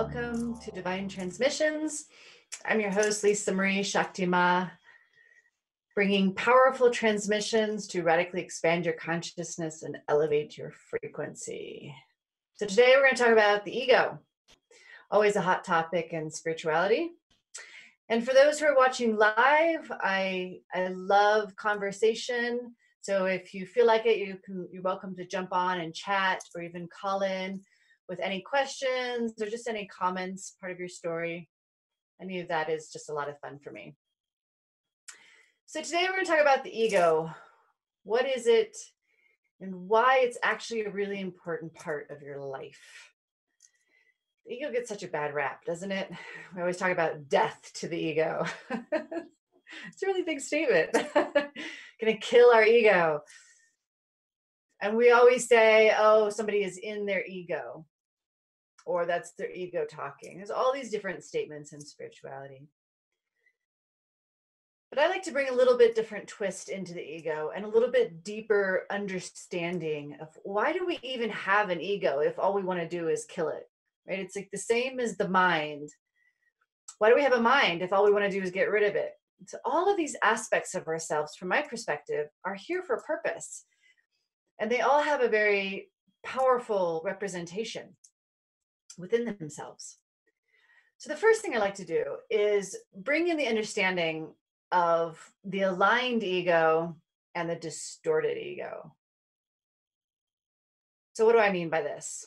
Welcome to Divine Transmissions. I'm your host, Lisa Marie Shakti Ma, bringing powerful transmissions to radically expand your consciousness and elevate your frequency. So, today we're going to talk about the ego, always a hot topic in spirituality. And for those who are watching live, I, I love conversation. So if you feel like it, you can you're welcome to jump on and chat or even call in with any questions or just any comments, part of your story. Any of that is just a lot of fun for me. So today we're going to talk about the ego. What is it and why it's actually a really important part of your life. The ego gets such a bad rap, doesn't it? We always talk about death to the ego. it's a really big statement. To kill our ego. And we always say, oh, somebody is in their ego or that's their ego talking. There's all these different statements in spirituality. But I like to bring a little bit different twist into the ego and a little bit deeper understanding of why do we even have an ego if all we want to do is kill it? Right? It's like the same as the mind. Why do we have a mind if all we want to do is get rid of it? So all of these aspects of ourselves, from my perspective, are here for purpose. And they all have a very powerful representation within themselves. So, the first thing I like to do is bring in the understanding of the aligned ego and the distorted ego. So, what do I mean by this?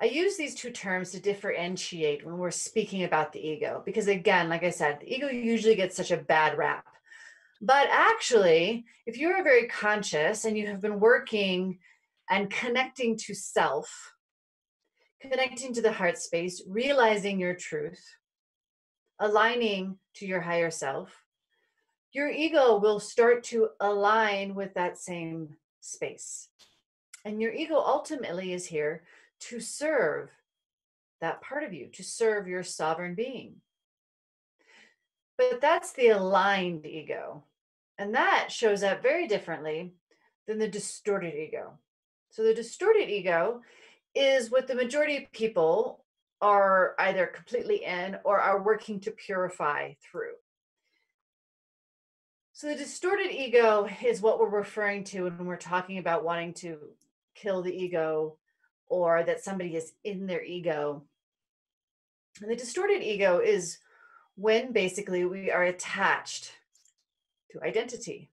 I use these two terms to differentiate when we're speaking about the ego, because again, like I said, the ego usually gets such a bad rap. But actually, if you're very conscious and you have been working and connecting to self, connecting to the heart space, realizing your truth, aligning to your higher self, your ego will start to align with that same space. And your ego ultimately is here to serve that part of you, to serve your sovereign being. But that's the aligned ego. And that shows up very differently than the distorted ego. So the distorted ego is what the majority of people are either completely in or are working to purify through. So, the distorted ego is what we're referring to when we're talking about wanting to kill the ego or that somebody is in their ego. And the distorted ego is when basically we are attached to identity.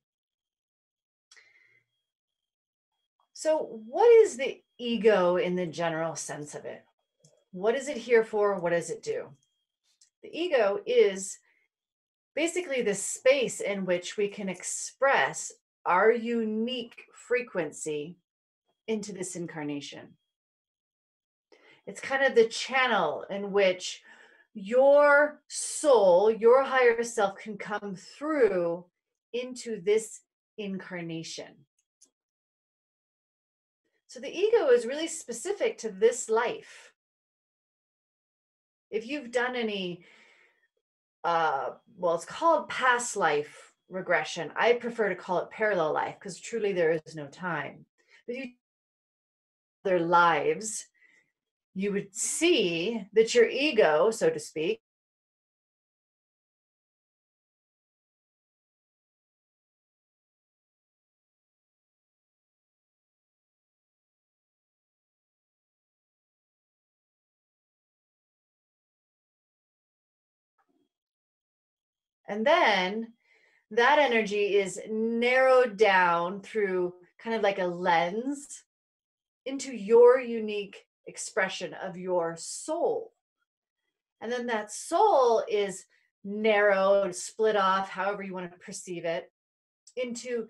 So, what is the ego in the general sense of it? What is it here for? What does it do? The ego is basically the space in which we can express our unique frequency into this incarnation. It's kind of the channel in which your soul, your higher self, can come through into this incarnation. So the ego is really specific to this life. If you've done any, uh, well, it's called past life regression. I prefer to call it parallel life because truly there is no time. But you their lives, you would see that your ego, so to speak, And then that energy is narrowed down through kind of like a lens into your unique expression of your soul. And then that soul is narrowed, split off, however you want to perceive it, into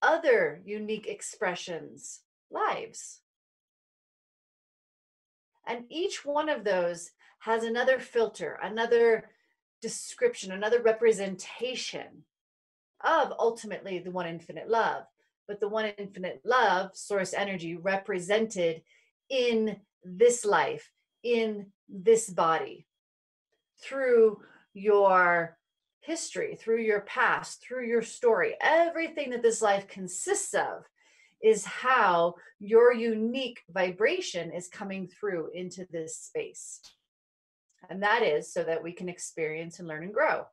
other unique expressions, lives. And each one of those has another filter, another description, another representation of ultimately the one infinite love. But the one infinite love, source energy, represented in this life, in this body, through your history, through your past, through your story. Everything that this life consists of is how your unique vibration is coming through into this space. And that is so that we can experience and learn and grow.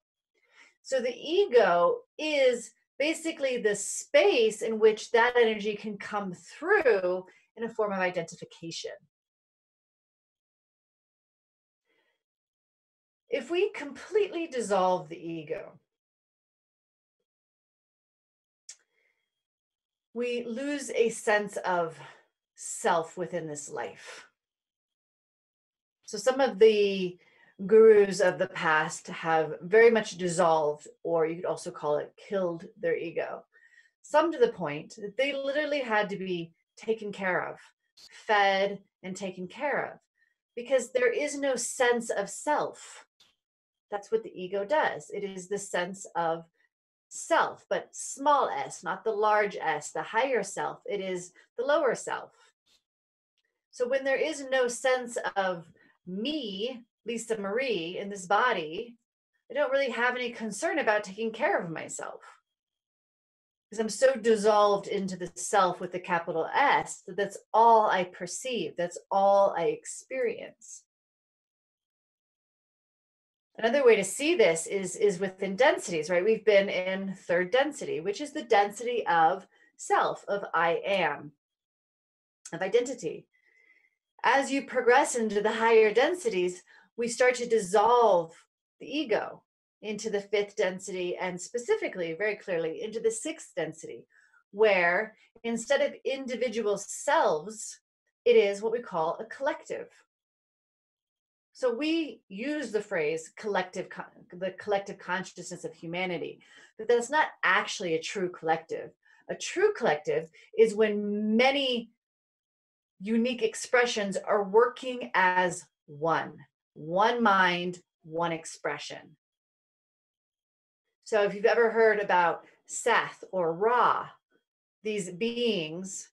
So the ego is basically the space in which that energy can come through in a form of identification. If we completely dissolve the ego, we lose a sense of self within this life. So, some of the gurus of the past have very much dissolved, or you could also call it killed their ego. Some to the point that they literally had to be taken care of, fed, and taken care of, because there is no sense of self. That's what the ego does. It is the sense of self, but small s, not the large s, the higher self. It is the lower self. So when there is no sense of me, Lisa Marie, in this body, I don't really have any concern about taking care of myself. Because I'm so dissolved into the self with the capital S that that's all I perceive, that's all I experience. Another way to see this is, is within densities, right? We've been in third density, which is the density of self, of I am, of identity. As you progress into the higher densities, we start to dissolve the ego into the fifth density and specifically, very clearly, into the sixth density, where instead of individual selves, it is what we call a collective. So we use the phrase collective, the collective consciousness of humanity, but that's not actually a true collective. A true collective is when many unique expressions are working as one, one mind, one expression. So if you've ever heard about Seth or Ra, these beings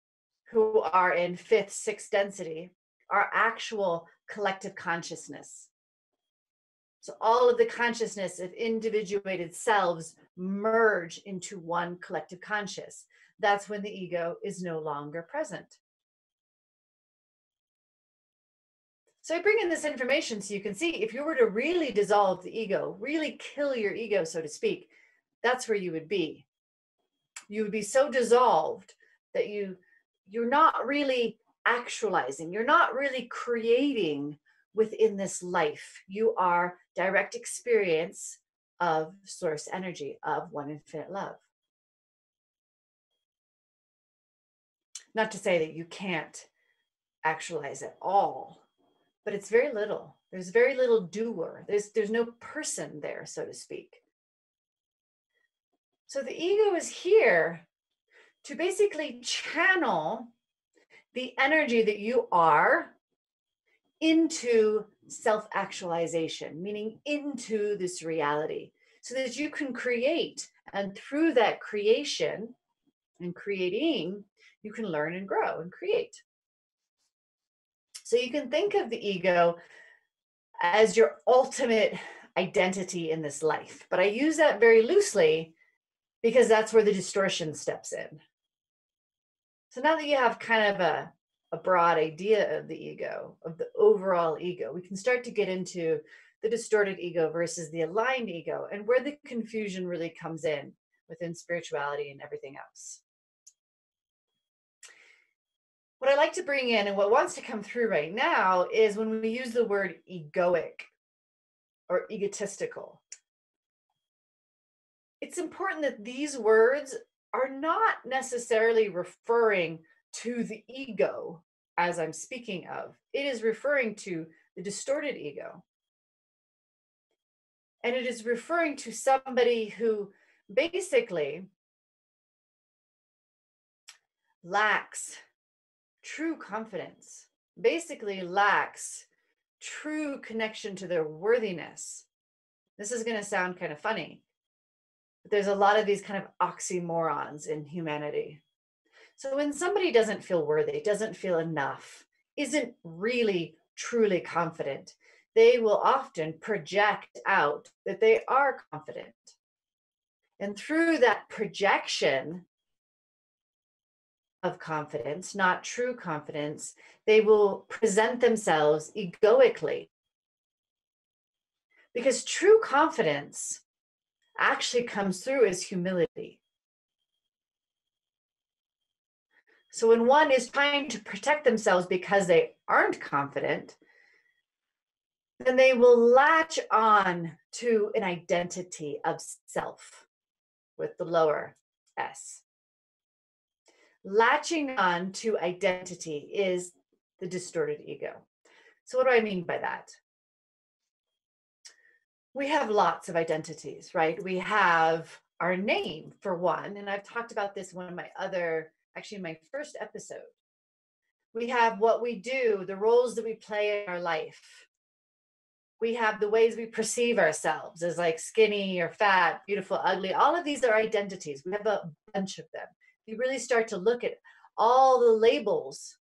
who are in fifth, sixth density are actual collective consciousness. So all of the consciousness of individuated selves merge into one collective conscious. That's when the ego is no longer present. So I bring in this information so you can see if you were to really dissolve the ego, really kill your ego, so to speak, that's where you would be. You would be so dissolved that you you're not really actualizing. You're not really creating within this life. You are direct experience of source energy, of one infinite love. Not to say that you can't actualize at all, but it's very little. There's very little doer. There's there's no person there, so to speak. So the ego is here to basically channel the energy that you are into self actualization, meaning into this reality, so that you can create. And through that creation and creating, you can learn and grow and create. So you can think of the ego as your ultimate identity in this life. But I use that very loosely because that's where the distortion steps in. So now that you have kind of a, a broad idea of the ego, of the overall ego, we can start to get into the distorted ego versus the aligned ego and where the confusion really comes in within spirituality and everything else. What I like to bring in and what wants to come through right now is when we use the word egoic or egotistical. It's important that these words are not necessarily referring to the ego as I'm speaking of. It is referring to the distorted ego. And it is referring to somebody who basically lacks true confidence, basically lacks true connection to their worthiness. This is going to sound kind of funny, but there's a lot of these kind of oxymorons in humanity. So when somebody doesn't feel worthy, doesn't feel enough, isn't really truly confident, they will often project out that they are confident. And through that projection of confidence, not true confidence, they will present themselves egoically. Because true confidence actually comes through as humility. So when one is trying to protect themselves because they aren't confident, then they will latch on to an identity of self with the lower s. Latching on to identity is the distorted ego. So, what do I mean by that? We have lots of identities, right? We have our name for one, and I've talked about this one of my other, actually, my first episode. We have what we do, the roles that we play in our life. We have the ways we perceive ourselves as like skinny or fat, beautiful, ugly. All of these are identities. We have a bunch of them. You really start to look at all the labels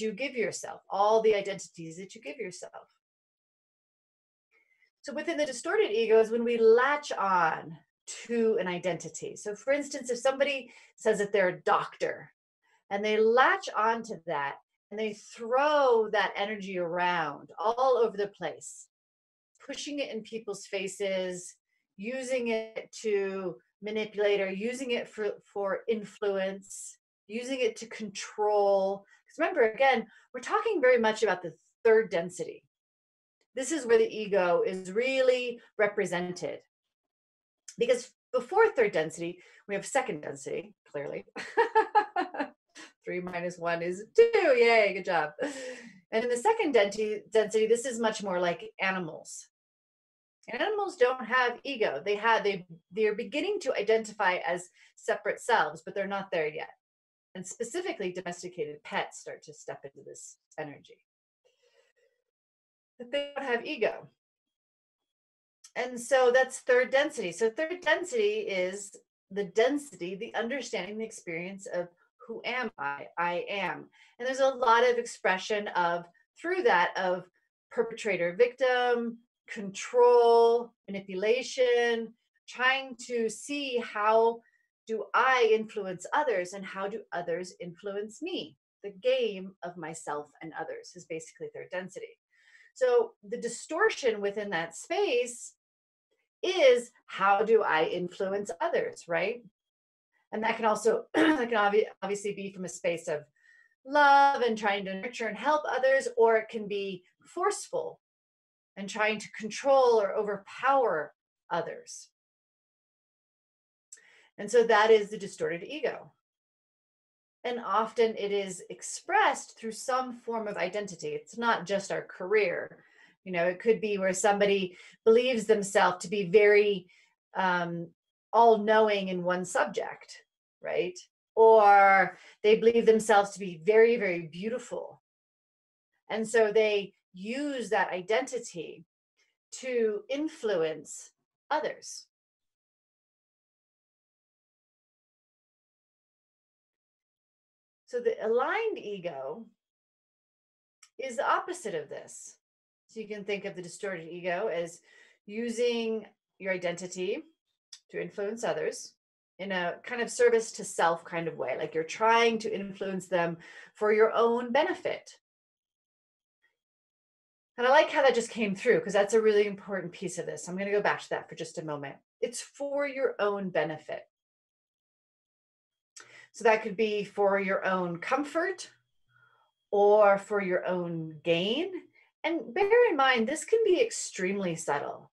you give yourself, all the identities that you give yourself. So within the distorted ego is when we latch on to an identity. So for instance, if somebody says that they're a doctor and they latch on to that and they throw that energy around all over the place, pushing it in people's faces, using it to manipulate or using it for, for influence, using it to control, Because remember, again, we're talking very much about the third density. This is where the ego is really represented. Because before third density, we have second density, clearly. Three minus one is two. Yay, good job. And in the second density, density, this is much more like animals. Animals don't have ego. They have they they're beginning to identify as separate selves, but they're not there yet and specifically domesticated pets start to step into this energy. But they don't have ego. And so that's third density. So third density is the density, the understanding, the experience of who am I? I am. And there's a lot of expression of through that of perpetrator victim, control, manipulation, trying to see how do I influence others and how do others influence me? The game of myself and others is basically third density. So the distortion within that space is how do I influence others, right? And that can also that can obvi- obviously be from a space of love and trying to nurture and help others, or it can be forceful and trying to control or overpower others. And so that is the distorted ego. And often it is expressed through some form of identity. It's not just our career. You know, it could be where somebody believes themselves to be very um, all knowing in one subject, right? Or they believe themselves to be very, very beautiful. And so they use that identity to influence others. So the aligned ego is the opposite of this. So you can think of the distorted ego as using your identity to influence others in a kind of service to self kind of way, like you're trying to influence them for your own benefit. And I like how that just came through because that's a really important piece of this. I'm going to go back to that for just a moment. It's for your own benefit. So that could be for your own comfort or for your own gain. And bear in mind, this can be extremely subtle.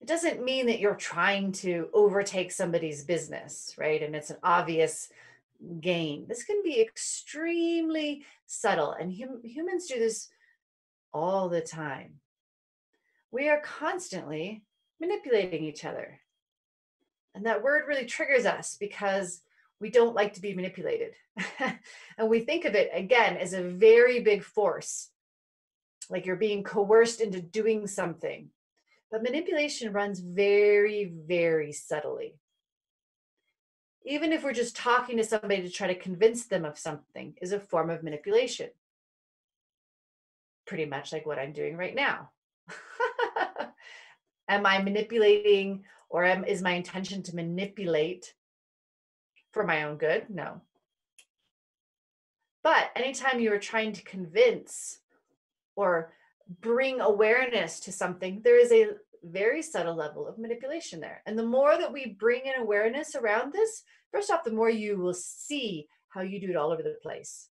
It doesn't mean that you're trying to overtake somebody's business, right? And it's an obvious gain. This can be extremely subtle, and hum- humans do this all the time. We are constantly manipulating each other. And that word really triggers us because we don't like to be manipulated. and we think of it again as a very big force, like you're being coerced into doing something. But manipulation runs very, very subtly. Even if we're just talking to somebody to try to convince them of something, is a form of manipulation. Pretty much like what I'm doing right now. Am I manipulating or am, is my intention to manipulate for my own good? No. But anytime you are trying to convince or bring awareness to something, there is a very subtle level of manipulation there. And the more that we bring in awareness around this, first off, the more you will see how you do it all over the place.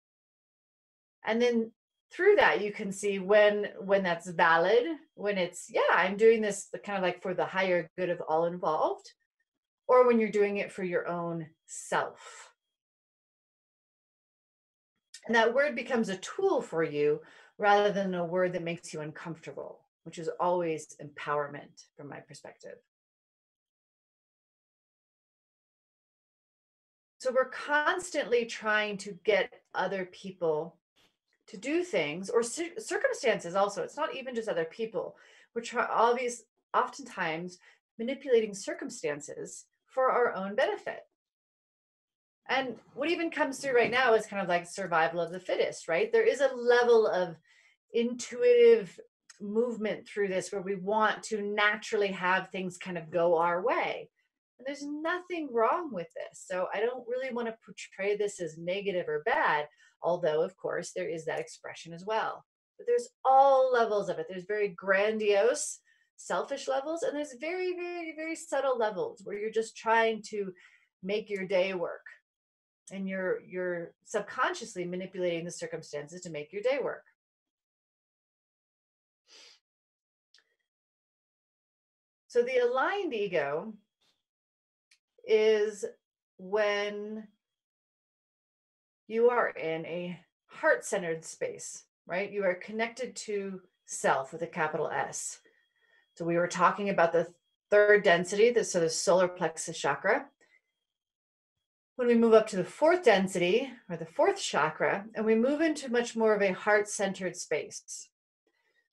And then through that you can see when when that's valid when it's yeah i'm doing this kind of like for the higher good of all involved or when you're doing it for your own self and that word becomes a tool for you rather than a word that makes you uncomfortable which is always empowerment from my perspective. So we're constantly trying to get other people to do things or circumstances also. It's not even just other people. We're trying obvious oftentimes manipulating circumstances for our own benefit. And what even comes through right now is kind of like survival of the fittest, right? There is a level of intuitive movement through this where we want to naturally have things kind of go our way. And there's nothing wrong with this. So I don't really want to portray this as negative or bad, although, of course, there is that expression as well. But there's all levels of it. There's very grandiose, selfish levels, and there's very, very, very subtle levels where you're just trying to make your day work and you're you're subconsciously manipulating the circumstances to make your day work So the aligned ego is when you are in a heart centered space, right? You are connected to self with a capital S. So we were talking about the third density, the, so the solar plexus chakra. When we move up to the fourth density or the fourth chakra, and we move into much more of a heart centered space.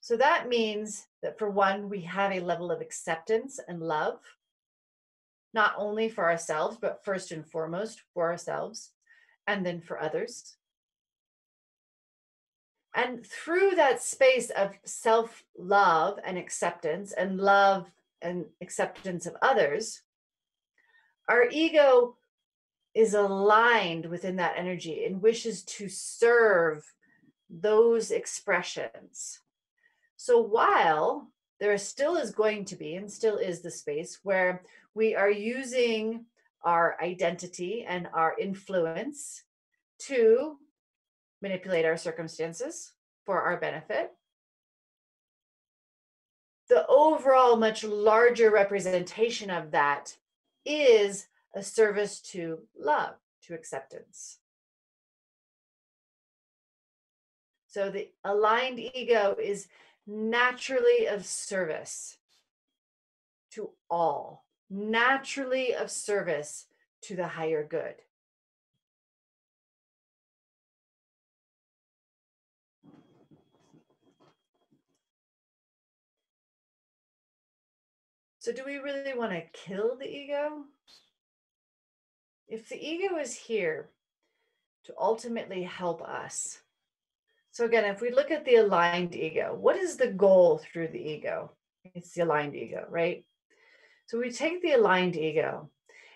So that means that for one, we have a level of acceptance and love, not only for ourselves, but first and foremost for ourselves, and then for others. And through that space of self love and acceptance, and love and acceptance of others, our ego is aligned within that energy and wishes to serve those expressions so while there still is going to be and still is the space where we are using our identity and our influence to manipulate our circumstances for our benefit. The overall, much larger representation of that is a service to love, to acceptance. So the aligned ego is naturally of service to all, naturally of service to the higher good. So, do we really want to kill the ego? If the ego is here to ultimately help us, so again, if we look at the aligned ego, what is the goal through the ego? It's the aligned ego, right? So we take the aligned ego,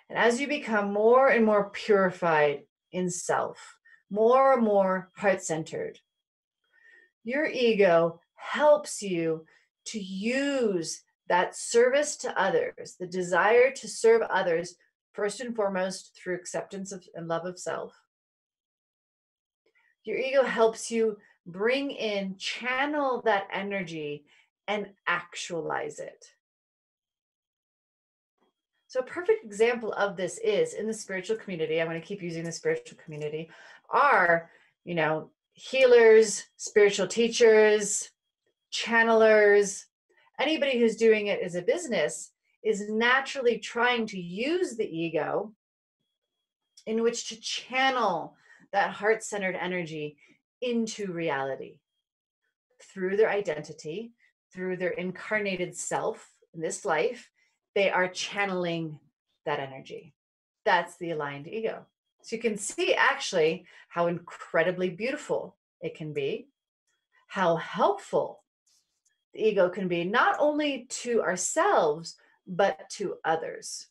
and as you become more and more purified in self, more and more heart centered, your ego helps you to use that service to others, the desire to serve others, first and foremost through acceptance of, and love of self, your ego helps you bring in, channel that energy, and actualize it. So, a perfect example of this is in the spiritual community. I'm going to keep using the spiritual community. Are, you know, healers, spiritual teachers, channelers, anybody who's doing it as a business is naturally trying to use the ego in which to channel that heart centered energy into reality through their identity, through their incarnated self in this life. They are channeling that energy. That's the aligned ego. So you can see actually how incredibly beautiful it can be, how helpful the ego can be, not only to ourselves, but to others.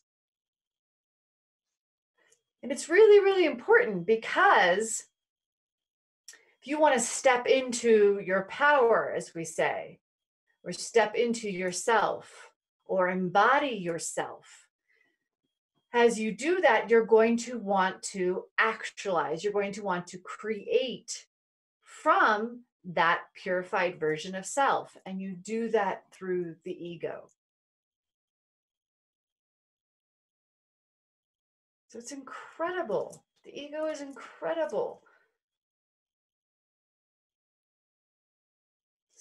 And it's really, really important because if you want to step into your power, as we say, or step into yourself or embody yourself, as you do that, you're going to want to actualize, you're going to want to create from that purified version of self. And you do that through the ego. So it's incredible. The ego is incredible.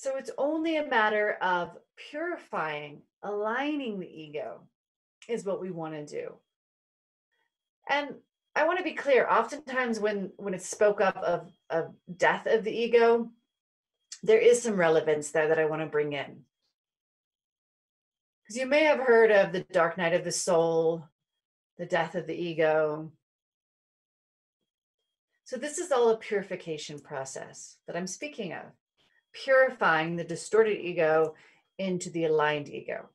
So it's only a matter of purifying, aligning the ego, is what we want to do. And I want to be clear. Oftentimes, when when it's spoke up of of death of the ego, there is some relevance there that I want to bring in. Because you may have heard of the dark night of the soul, the death of the ego. So this is all a purification process that I'm speaking of, purifying the distorted ego into the aligned ego.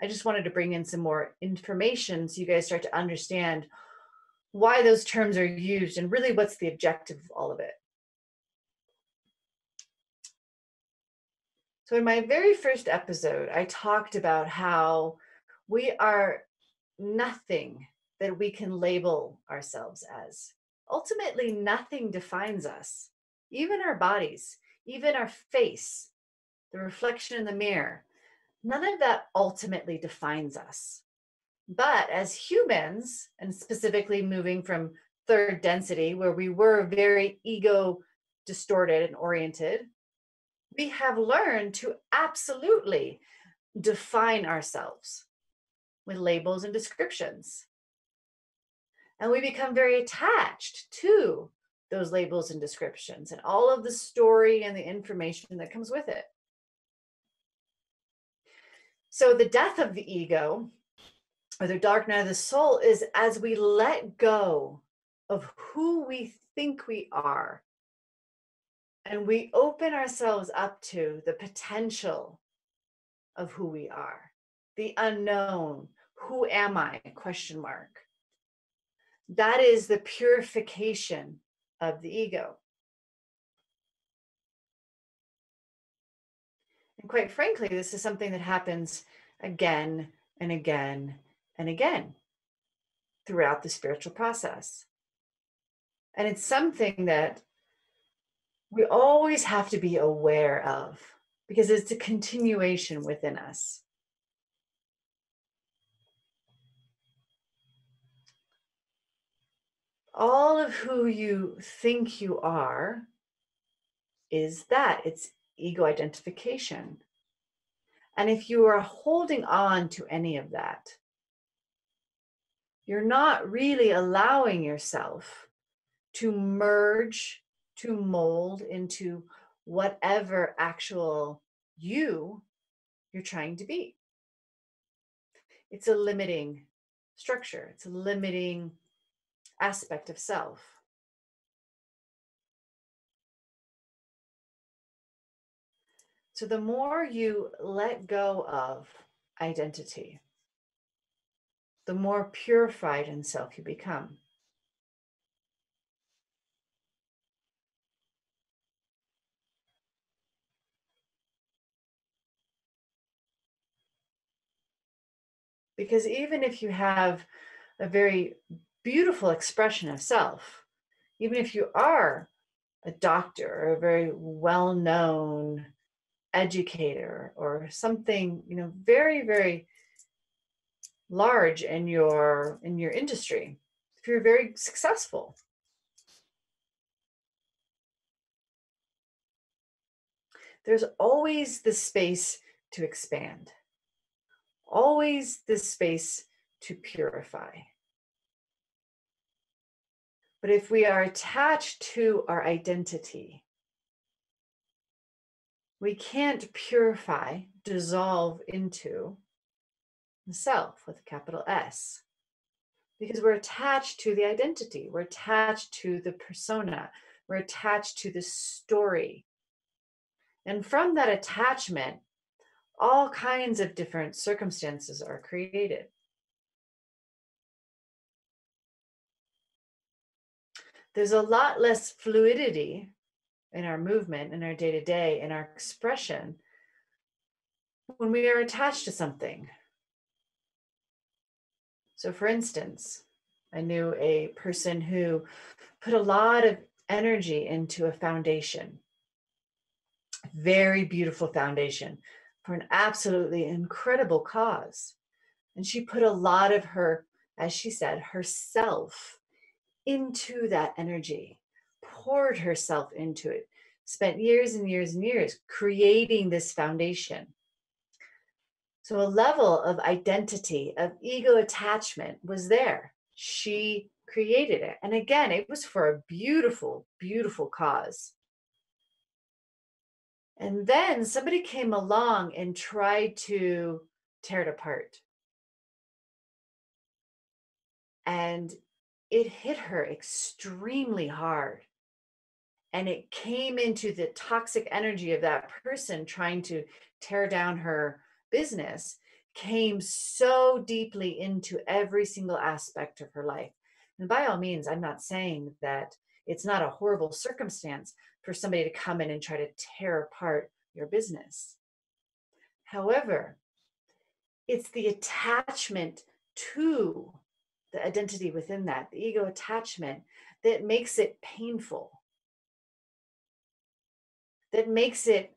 I just wanted to bring in some more information so you guys start to understand why those terms are used and really what's the objective of all of it. So, in my very first episode, I talked about how we are nothing that we can label ourselves as. Ultimately, nothing defines us, even our bodies, even our face, the reflection in the mirror none of that ultimately defines us. But as humans, and specifically moving from third density, where we were very ego distorted and oriented, we have learned to absolutely define ourselves with labels and descriptions. And we become very attached to those labels and descriptions and all of the story and the information that comes with it. So the death of the ego or the dark night of the soul is as we let go of who we think we are. And we open ourselves up to the potential of who we are. The unknown who am i question mark. That is the purification of the ego And quite frankly, this is something that happens again and again and again throughout the spiritual process. And it's something that we always have to be aware of because it's a continuation within us. All of who you think you are is that it's ego identification. And if you are holding on to any of that, you're not really allowing yourself to merge, to mold into whatever actual you you're trying to be. It's a limiting structure, it's a limiting aspect of self. So the more you let go of identity, the more purified in self you become. Because even if you have a very beautiful expression of self, even if you are a doctor or a very well known educator or something you know very very large in your in your industry if you're very successful. There's always the space to expand. Always the space to purify but if we are attached to our identity we can't purify, dissolve into the self with a capital S because we're attached to the identity, we're attached to the persona, we're attached to the story. And from that attachment, all kinds of different circumstances are created. There's a lot less fluidity in our movement, in our day to day, in our expression when we are attached to something. So, for instance, I knew a person who put a lot of energy into a foundation, very beautiful foundation for an absolutely incredible cause. And she put a lot of her, as she said, herself into that energy, poured herself into it, spent years and years and years creating this foundation. So a level of identity, of ego attachment was there. She created it. And again, it was for a beautiful, beautiful cause. And then somebody came along and tried to tear it apart. And it hit her extremely hard. And it came into the toxic energy of that person trying to tear down her business, came so deeply into every single aspect of her life. And by all means, I'm not saying that it's not a horrible circumstance for somebody to come in and try to tear apart your business. However, it's the attachment to the identity within that, the ego attachment, that makes it painful, that makes it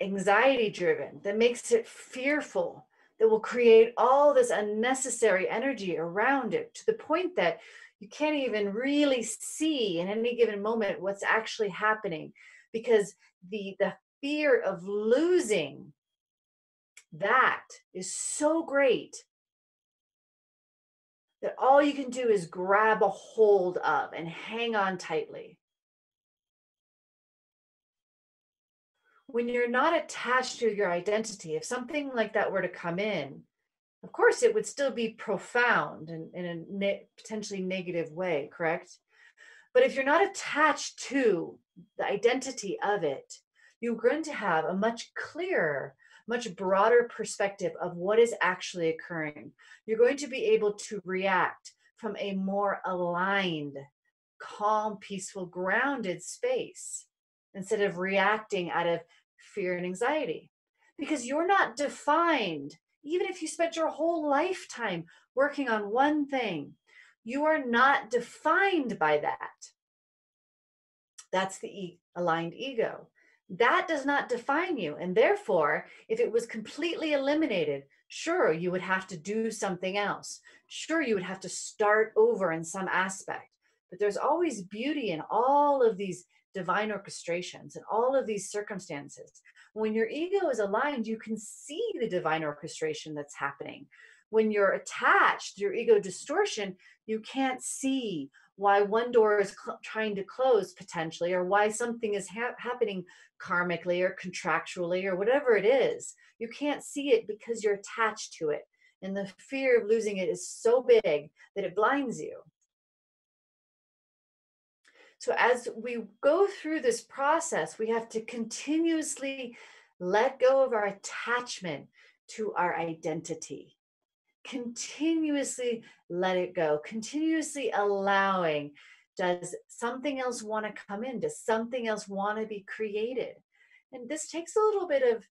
anxiety driven, that makes it fearful, that will create all this unnecessary energy around it to the point that you can't even really see in any given moment what's actually happening because the the fear of losing that is so great that all you can do is grab a hold of and hang on tightly. When you're not attached to your identity, if something like that were to come in, of course, it would still be profound and in a ne- potentially negative way, correct? But if you're not attached to the identity of it, you're going to have a much clearer much broader perspective of what is actually occurring. You're going to be able to react from a more aligned, calm, peaceful, grounded space instead of reacting out of fear and anxiety. Because you're not defined, even if you spent your whole lifetime working on one thing, you are not defined by that. That's the e- aligned ego that does not define you. And therefore, if it was completely eliminated, sure, you would have to do something else. Sure, you would have to start over in some aspect. But there's always beauty in all of these divine orchestrations and all of these circumstances. When your ego is aligned, you can see the divine orchestration that's happening. When you're attached, your ego distortion, you can't see why one door is cl- trying to close potentially, or why something is ha- happening karmically or contractually or whatever it is. You can't see it because you're attached to it. And the fear of losing it is so big that it blinds you. So, as we go through this process, we have to continuously let go of our attachment to our identity continuously let it go, continuously allowing. Does something else want to come in? Does something else want to be created? And this takes a little bit of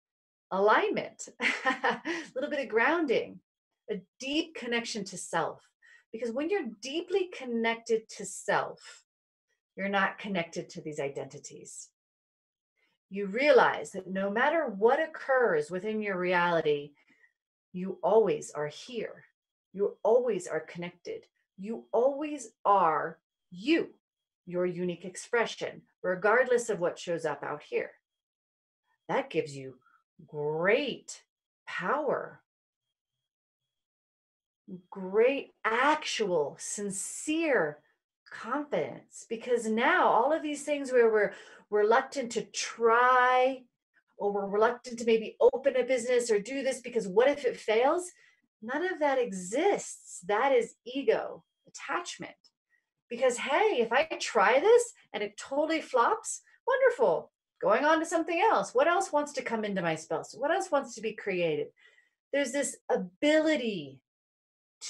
alignment, a little bit of grounding, a deep connection to self. Because when you're deeply connected to self, you're not connected to these identities. You realize that no matter what occurs within your reality, you always are here. You always are connected. You always are you, your unique expression, regardless of what shows up out here. That gives you great power, great actual, sincere confidence because now all of these things where we're reluctant to try or we're reluctant to maybe open a business or do this because what if it fails? None of that exists. That is ego attachment. Because, hey, if I try this and it totally flops, wonderful. Going on to something else. What else wants to come into my space? What else wants to be created? There's this ability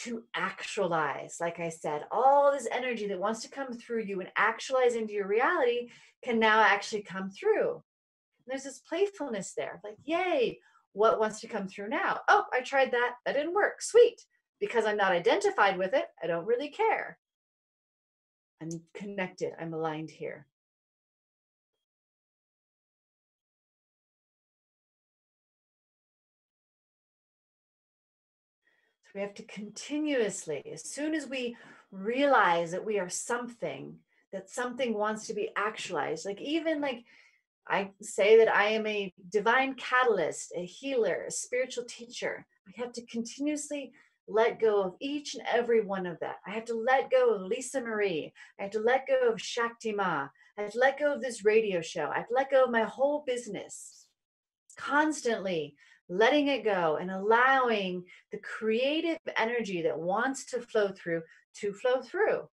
to actualize. Like I said, all this energy that wants to come through you and actualize into your reality can now actually come through. There's this playfulness there, like, yay, what wants to come through now? Oh, I tried that. That didn't work. Sweet. Because I'm not identified with it, I don't really care. I'm connected. I'm aligned here. So we have to continuously, as soon as we realize that we are something, that something wants to be actualized, like even like I say that I am a divine catalyst, a healer, a spiritual teacher. I have to continuously let go of each and every one of that. I have to let go of Lisa Marie. I have to let go of Shakti Ma. I have to let go of this radio show. I have to let go of my whole business. Constantly letting it go and allowing the creative energy that wants to flow through to flow through.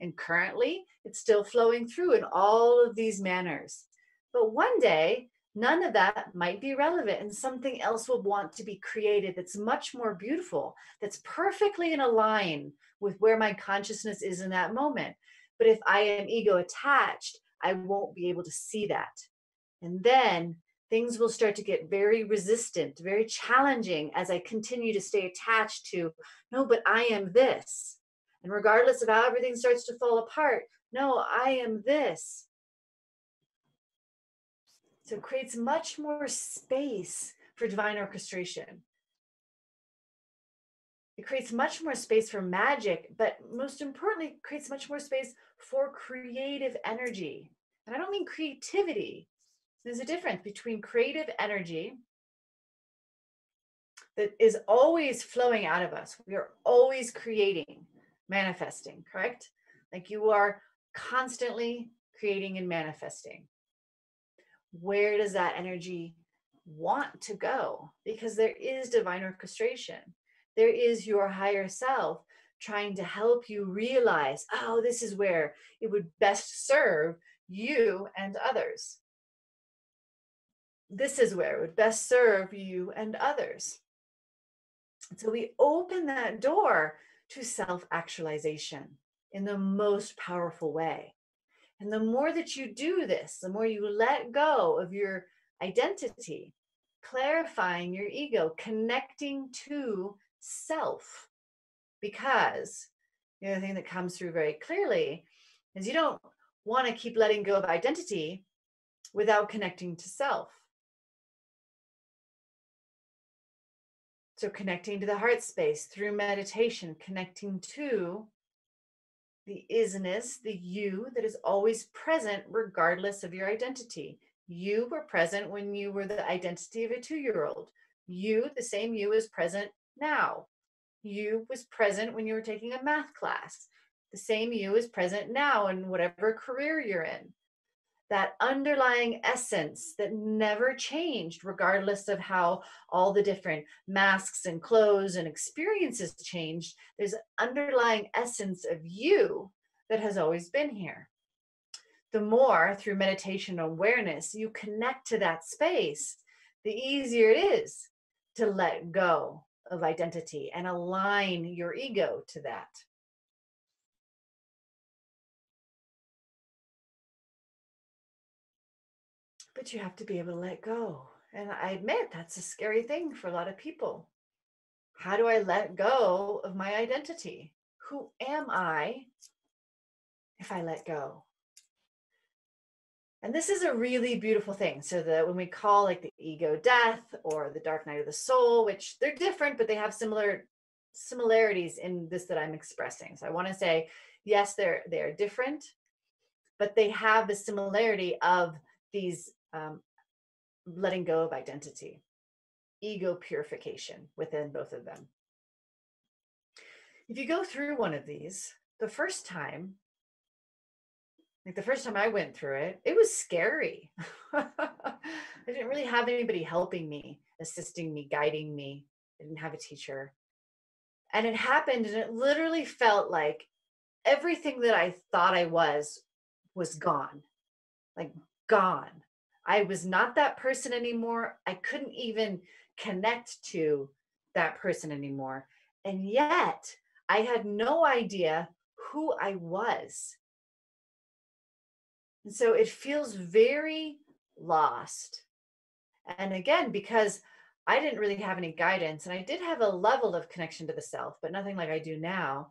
And currently, it's still flowing through in all of these manners. But one day, none of that might be relevant and something else will want to be created that's much more beautiful, that's perfectly in line with where my consciousness is in that moment. But if I am ego attached, I won't be able to see that. And then things will start to get very resistant, very challenging as I continue to stay attached to, no, but I am this. And regardless of how everything starts to fall apart, no, I am this. So it creates much more space for divine orchestration. It creates much more space for magic, but most importantly, creates much more space for creative energy. And I don't mean creativity, there's a difference between creative energy that is always flowing out of us. We are always creating, manifesting, correct? Like you are constantly creating and manifesting. Where does that energy want to go? Because there is divine orchestration. There is your higher self trying to help you realize, oh, this is where it would best serve you and others this is where it would best serve you and others. So we open that door to self actualization in the most powerful way. And the more that you do this, the more you let go of your identity, clarifying your ego, connecting to self. Because the other thing that comes through very clearly is you don't want to keep letting go of identity without connecting to self. So, connecting to the heart space through meditation, connecting to the isness, the you that is always present regardless of your identity. You were present when you were the identity of a two year old. You, the same you, is present now. You was present when you were taking a math class. The same you is present now in whatever career you're in that underlying essence that never changed, regardless of how all the different masks and clothes and experiences changed. There's underlying essence of you that has always been here. The more through meditation awareness you connect to that space, the easier it is to let go of identity and align your ego to that. But you have to be able to let go. And I admit that's a scary thing for a lot of people. How do I let go of my identity? Who am I if I let go? And this is a really beautiful thing. So that when we call like the ego death or the dark night of the soul, which they're different, but they have similar similarities in this that I'm expressing. So I want to say, yes, they're they're different, but they have the similarity of these um, letting go of identity, ego purification within both of them. If you go through one of these, the first time, like the first time I went through it, it was scary. I didn't really have anybody helping me, assisting me, guiding me. I didn't have a teacher. And it happened, and it literally felt like everything that I thought I was was gone, like gone. I was not that person anymore. I couldn't even connect to that person anymore. And yet, I had no idea who I was. And so it feels very lost. And again, because I didn't really have any guidance and I did have a level of connection to the self, but nothing like I do now,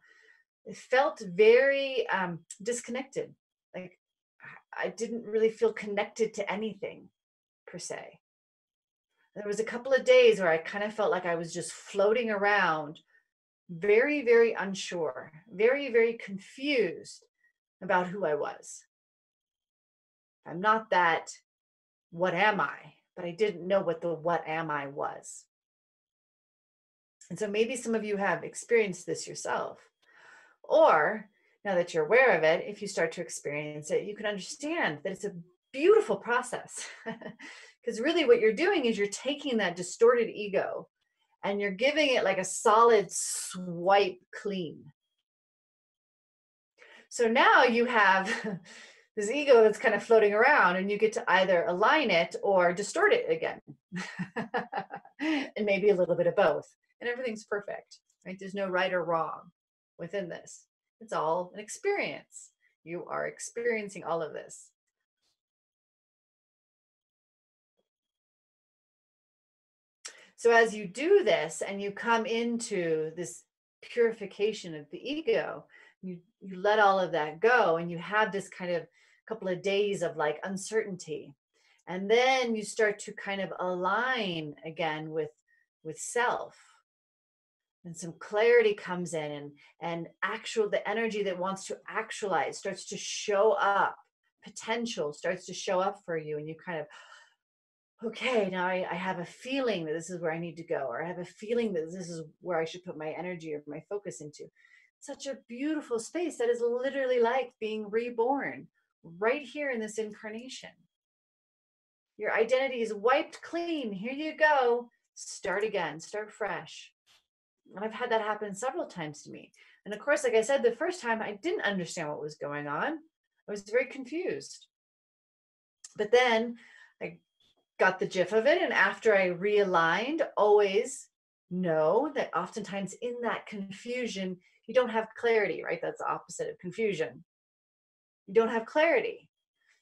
it felt very um, disconnected. Like I didn't really feel connected to anything per se. There was a couple of days where I kind of felt like I was just floating around, very, very unsure, very, very confused about who I was. I'm not that, what am I? But I didn't know what the what am I was. And so maybe some of you have experienced this yourself. Or now that you're aware of it, if you start to experience it, you can understand that it's a beautiful process. Because really, what you're doing is you're taking that distorted ego and you're giving it like a solid swipe clean. So now you have this ego that's kind of floating around, and you get to either align it or distort it again. and maybe a little bit of both. And everything's perfect, right? There's no right or wrong within this. It's all an experience. You are experiencing all of this. So as you do this and you come into this purification of the ego, you you let all of that go and you have this kind of couple of days of like uncertainty. And then you start to kind of align again with with self. And some clarity comes in and and actual the energy that wants to actualize starts to show up. Potential starts to show up for you and you kind of okay, now I, I, have a feeling that this is where I need to go, or I have a feeling that this is where I should put my energy or my focus into. Such a beautiful space that is literally like being reborn right here in this incarnation. Your identity is wiped clean. Here you go. Start again, start fresh. And I've had that happen several times to me. And of course, like I said, the first time I didn't understand what was going on, I was very confused. But then I got the gif of it. And after I realigned, always know that oftentimes in that confusion, you don't have clarity, right? That's the opposite of confusion. You don't have clarity.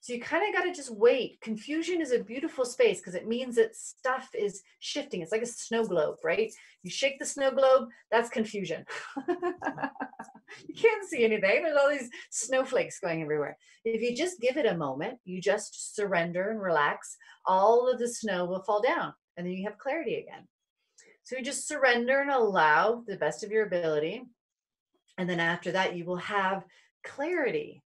So you kind of got to just wait. Confusion is a beautiful space because it means that stuff is shifting. It's like a snow globe, right? You shake the snow globe, that's confusion. you can't see anything. There's all these snowflakes going everywhere. If you just give it a moment, you just surrender and relax, all of the snow will fall down and then you have clarity again. So you just surrender and allow the best of your ability. And then after that, you will have clarity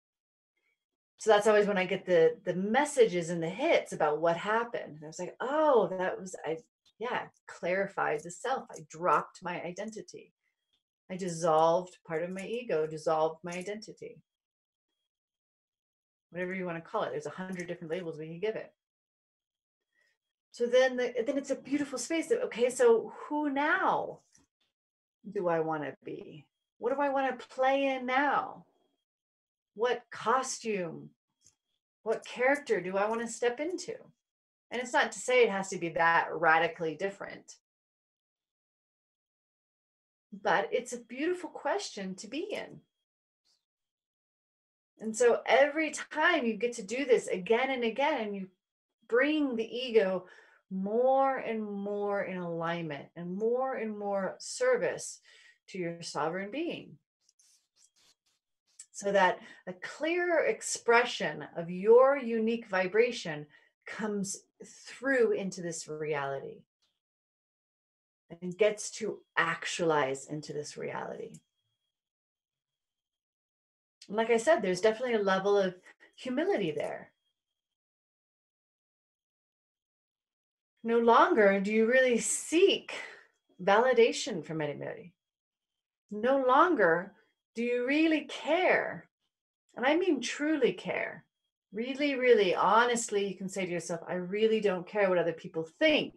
so that's always when I get the the messages and the hits about what happened. And I was like, oh, that was I yeah, clarified the self. I dropped my identity. I dissolved part of my ego, dissolved my identity. Whatever you want to call it. There's a hundred different labels we can give it. So then the, then it's a beautiful space. That, okay, so who now do I want to be? What do I want to play in now? what costume, what character do I want to step into? And it's not to say it has to be that radically different. But it's a beautiful question to be in. And so every time you get to do this again and again, and you bring the ego more and more in alignment and more and more service to your sovereign being so that a clearer expression of your unique vibration comes through into this reality and gets to actualize into this reality. And like I said, there's definitely a level of humility there. No longer do you really seek validation from anybody. No longer do you really care? And I mean truly care. Really, really, honestly, you can say to yourself, I really don't care what other people think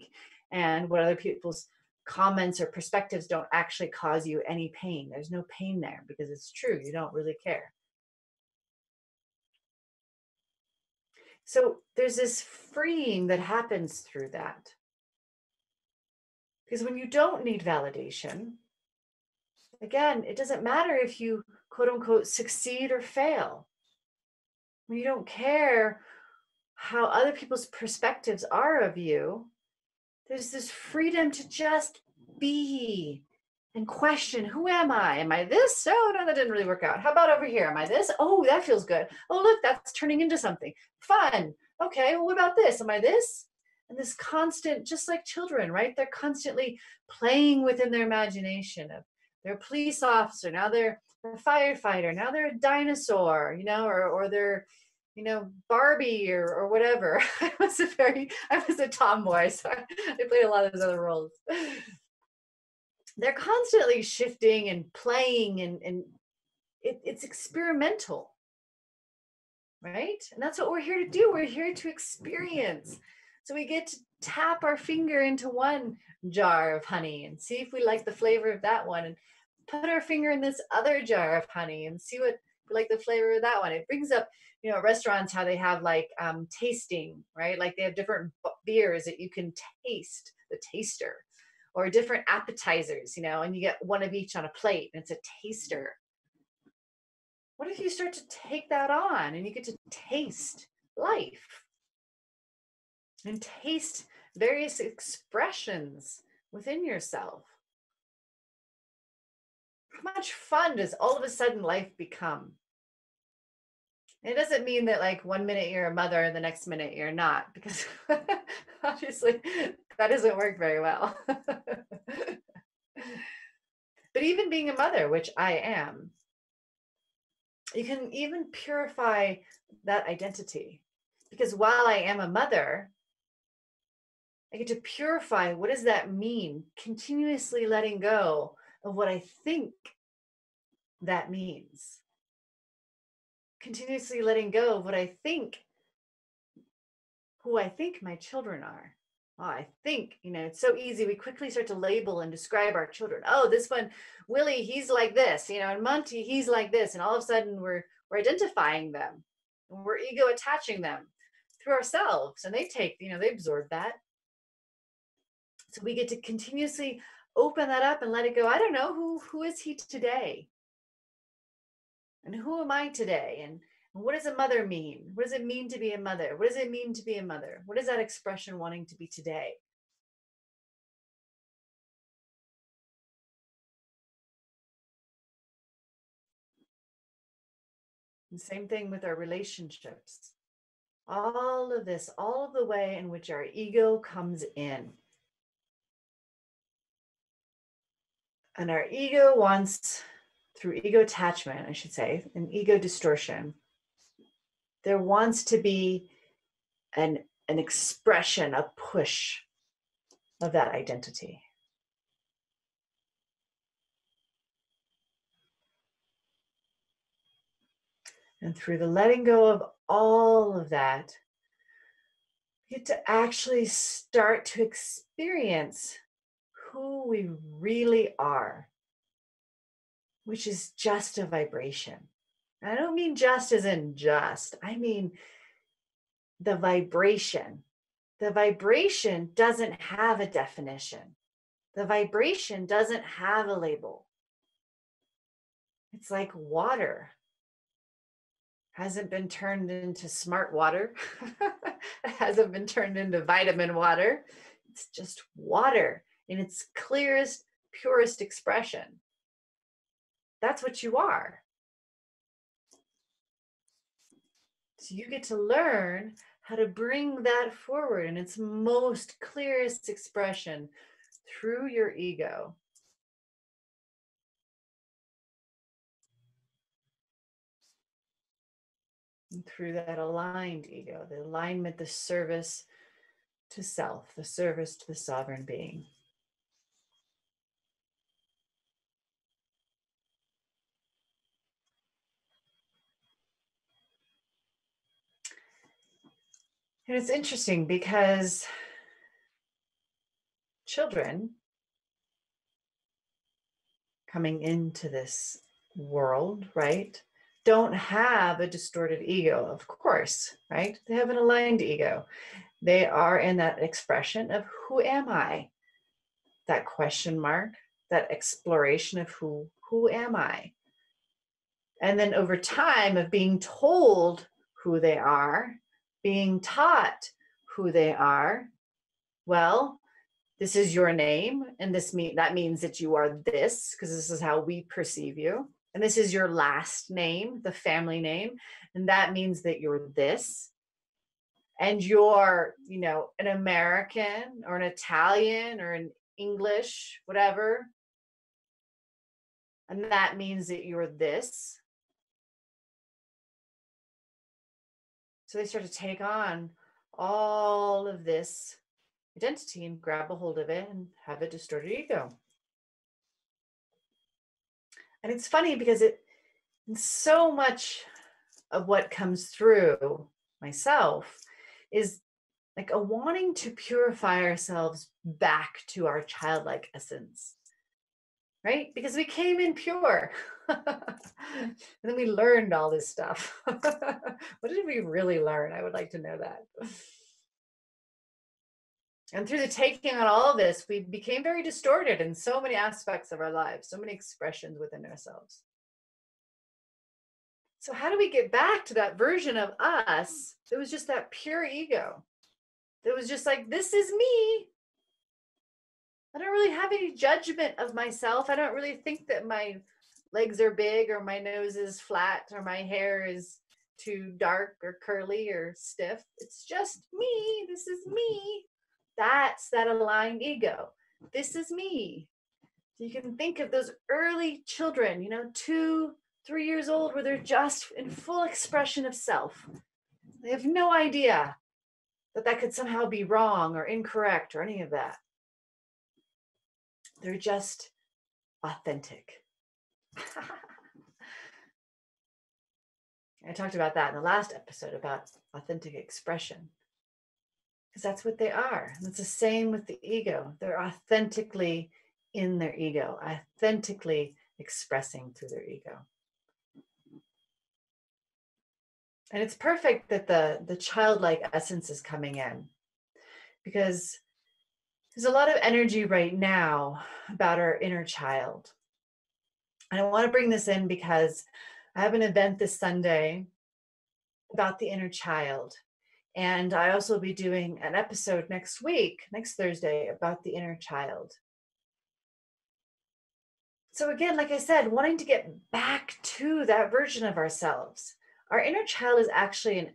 and what other people's comments or perspectives don't actually cause you any pain. There's no pain there because it's true. You don't really care. So there's this freeing that happens through that. Because when you don't need validation, Again, it doesn't matter if you quote unquote succeed or fail. You don't care how other people's perspectives are of you, there's this freedom to just be and question who am I? Am I this? Oh, no, that didn't really work out. How about over here? Am I this? Oh, that feels good. Oh, look, that's turning into something fun. Okay, well, what about this? Am I this? And this constant, just like children, right? They're constantly playing within their imagination of they're a police officer, now they're a firefighter, now they're a dinosaur, you know, or, or they're, you know, Barbie or, or whatever. I was a very, I was a tomboy, so I, played a lot of those other roles. They're constantly shifting and playing and, and it, it's experimental right? And that's what we're here to do. We're here to experience so we get to tap our finger into one jar of honey and see if we like the flavor of that one and put our finger in this other jar of honey and see what we like the flavor of that one. It brings up you know restaurants how they have like um, tasting right? Like they have different beers that you can taste the taster or different appetizers, you know, and you get one of each on a plate and it's a taster. What if you start to take that on and you get to taste life and taste various expressions within yourself? How much fun does all of a sudden life become? It doesn't mean that like one minute you're a mother and the next minute you're not, because obviously that doesn't work very well. but even being a mother, which I am, you can even purify that identity. Because while I am a mother, I get to purify what does that mean? Continuously letting go of what I think that means. Continuously letting go of what I think, who I think my children are. Oh, I think, you know, it's so easy. We quickly start to label and describe our children. Oh, this one, Willie, he's like this, you know, and Monty, he's like this. And all of a sudden we're we're identifying them we're ego attaching them through ourselves. And they take, you know, they absorb that. So we get to continuously open that up and let it go. I don't know who who is he today? And who am I today? And what does a mother mean? What does it mean to be a mother? What does it mean to be a mother? What is that expression wanting to be today? And same thing with our relationships. All of this, all of the way in which our ego comes in. And our ego wants, through ego attachment, I should say, an ego distortion, there wants to be an an expression, a push of that identity. And through the letting go of all of that, we get to actually start to experience who we really are, which is just a vibration. I don't mean just as in just, I mean the vibration. The vibration doesn't have a definition, the vibration doesn't have a label. It's like water. Hasn't been turned into smart water. hasn't been turned into vitamin water. It's just water in its clearest, purest expression. That's what you are. So you get to learn how to bring that forward in its most clearest expression through your ego. And through that aligned ego, the alignment, the service to self, the service to the sovereign being. And it's interesting because children coming into this world, right, don't have a distorted ego, of course, right? They have an aligned ego. They are in that expression of who am I? That question mark, that exploration of who Who am I? And then over time of being told who they are, being taught who they are, well, this is your name and this mean that means that you are this because this is how we perceive you. And this is your last name the family name and that means that you're this. And you're you know an american or an italian or an english whatever. And that means that you're this so they start to take on all of this identity and grab a hold of it and have a distorted ego. And it's funny because it so much of what comes through myself is like a wanting to purify ourselves back to our childlike essence. Right? Because we came in pure. and then we learned all this stuff. what did we really learn? I would like to know that. And through the taking on all of this, we became very distorted in so many aspects of our lives, so many expressions within ourselves. So, how do we get back to that version of us that was just that pure ego? That was just like, this is me. I don't really have any judgment of myself. I don't really think that my legs are big or my nose is flat or my hair is too dark or curly or stiff. It's just me. This is me. That's that aligned ego. This is me. You can think of those early children, you know, two, three years old, where they're just in full expression of self. They have no idea that that could somehow be wrong or incorrect or any of that. They're just authentic. I talked about that in the last episode about authentic expression because that's what they are. And it's the same with the ego. They're authentically in their ego, authentically expressing through their ego. And it's perfect that the, the childlike essence is coming in because there's a lot of energy right now about our inner child. And I want to bring this in because I have an event this Sunday about the inner child. And I also will be doing an episode next week, next Thursday, about the inner child. So, again, like I said, wanting to get back to that version of ourselves. Our inner child is actually an,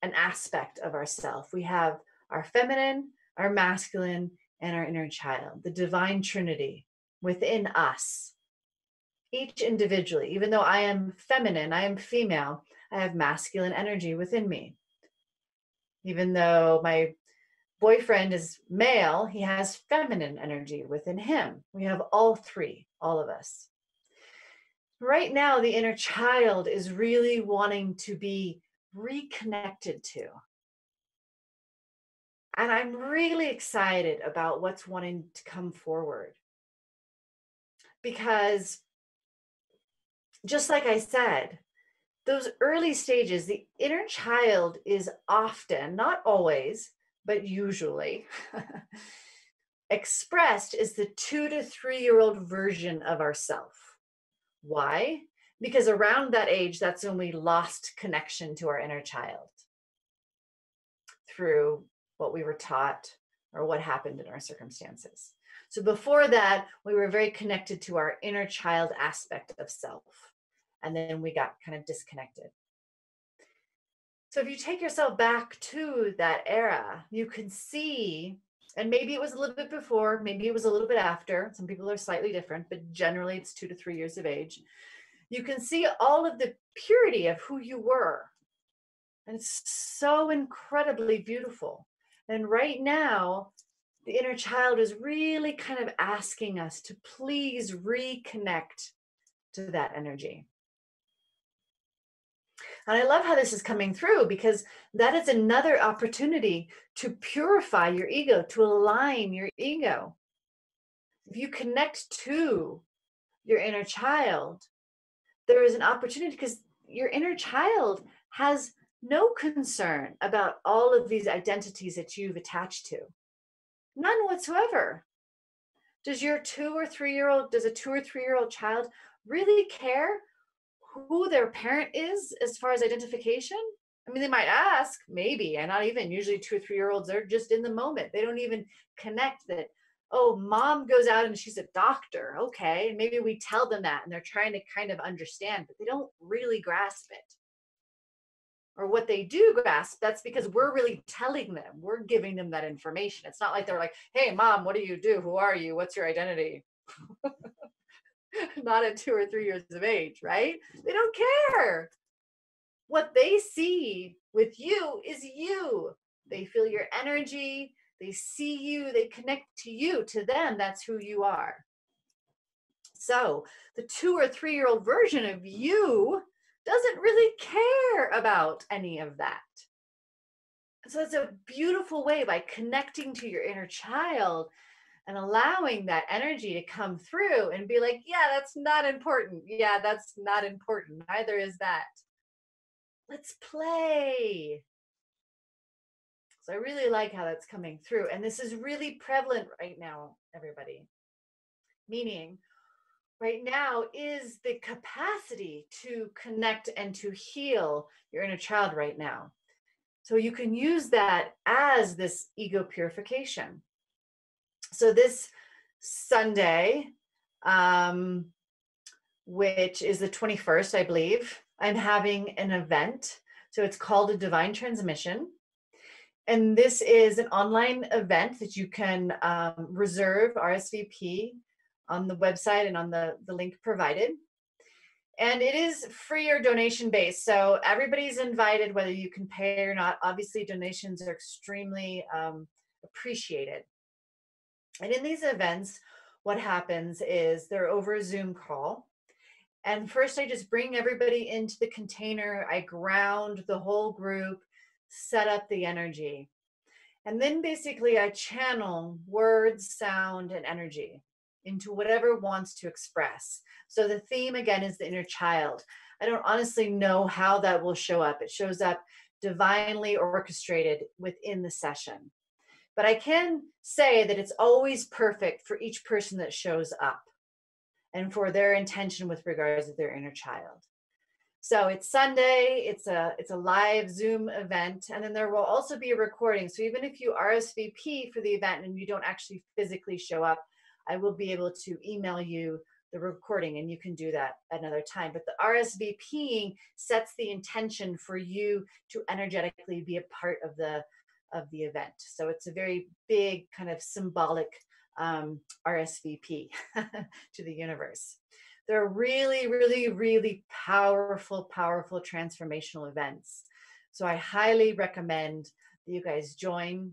an aspect of ourself. We have our feminine, our masculine, and our inner child, the divine trinity within us, each individually. Even though I am feminine, I am female, I have masculine energy within me even though my boyfriend is male, he has feminine energy within him. We have all three, all of us. Right now, the inner child is really wanting to be reconnected to. And I'm really excited about what's wanting to come forward. Because, just like I said, those early stages, the inner child is often, not always, but usually expressed as the two to three year old version of ourself. Why? Because around that age, that's when we lost connection to our inner child through what we were taught or what happened in our circumstances. So before that, we were very connected to our inner child aspect of self and then we got kind of disconnected. So if you take yourself back to that era, you can see, and maybe it was a little bit before, maybe it was a little bit after. Some people are slightly different, but generally it's two to three years of age. You can see all of the purity of who you were. And it's so incredibly beautiful. And right now, the inner child is really kind of asking us to please reconnect to that energy. And I love how this is coming through because that is another opportunity to purify your ego, to align your ego. If you connect to your inner child, there is an opportunity because your inner child has no concern about all of these identities that you've attached to. None whatsoever. Does your two or three year old, does a two or three year old child really care who their parent is as far as identification? I mean, they might ask, maybe, and not even. Usually, two or three year olds are just in the moment. They don't even connect that, oh, mom goes out and she's a doctor. Okay. And maybe we tell them that and they're trying to kind of understand, but they don't really grasp it. Or what they do grasp, that's because we're really telling them, we're giving them that information. It's not like they're like, hey, mom, what do you do? Who are you? What's your identity? not at two or three years of age, right? Mm. They don't care. What they see with you is you. They feel your energy, they see you, they connect to you. To them, that's who you are. So, the two or three year old version of you doesn't really care about any of that. So, it's a beautiful way by connecting to your inner child and allowing that energy to come through and be like, yeah, that's not important. Yeah, that's not important. Neither is that. Let's play. So I really like how that's coming through. And this is really prevalent right now, everybody. Meaning, right now is the capacity to connect and to heal your inner child right now. So you can use that as this ego purification so this Sunday, um, which is the 21st, I believe, I'm having an event. So it's called a Divine Transmission. And this is an online event that you can um, reserve RSVP on the website and on the, the link provided. And it is free or donation based. So everybody's invited, whether you can pay or not. Obviously, donations are extremely um, appreciated. And in these events, what happens is they're over a Zoom call. And first, I just bring everybody into the container, I ground the whole group, set up the energy. And then basically, I channel words, sound, and energy into whatever wants to express. So the theme again is the inner child. I don't honestly know how that will show up. It shows up divinely orchestrated within the session. But I can say that it's always perfect for each person that shows up and for their intention with regards to their inner child. So it's Sunday, it's a it's a live Zoom event and then there will also be a recording. So even if you RSVP for the event and you don't actually physically show up, I will be able to email you the recording and you can do that another time. But the RSVPing sets the intention for you to energetically be a part of the of the event. So it's a very big kind of symbolic um, RSVP to the universe. They're really, really, really powerful, powerful transformational events. So I highly recommend that you guys join.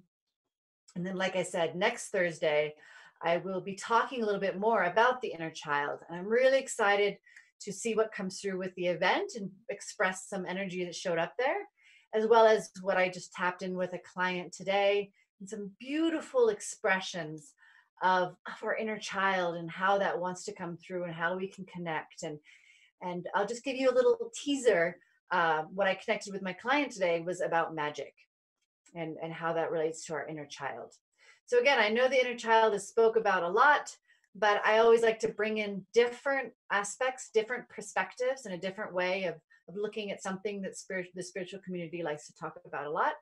And then, like I said, next Thursday, I will be talking a little bit more about the inner child. And I'm really excited to see what comes through with the event and express some energy that showed up there as well as what I just tapped in with a client today, and some beautiful expressions of, of our inner child and how that wants to come through and how we can connect. And and I'll just give you a little teaser. Uh, what I connected with my client today was about magic and, and how that relates to our inner child. So again, I know the inner child is spoke about a lot, but I always like to bring in different aspects, different perspectives, and a different way of of looking at something that spirit, the spiritual community likes to talk about a lot.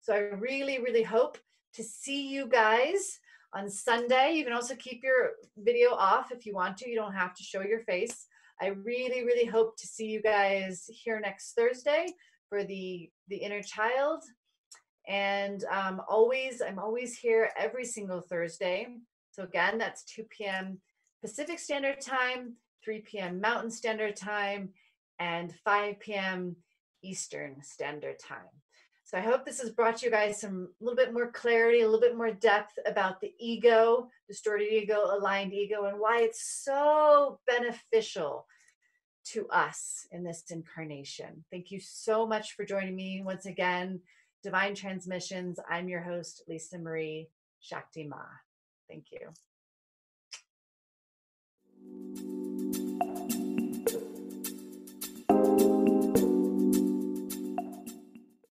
So I really, really hope to see you guys on Sunday. You can also keep your video off if you want to. You don't have to show your face. I really, really hope to see you guys here next Thursday for the the inner child. And um, always, I'm always here every single Thursday. So again, that's 2 p.m. Pacific Standard Time, 3 p.m. Mountain Standard Time, and 5 p.m. Eastern Standard Time. So I hope this has brought you guys some a little bit more clarity, a little bit more depth about the ego, distorted ego, aligned ego, and why it's so beneficial to us in this incarnation. Thank you so much for joining me once again. Divine Transmissions. I'm your host, Lisa Marie Shakti Ma. Thank you.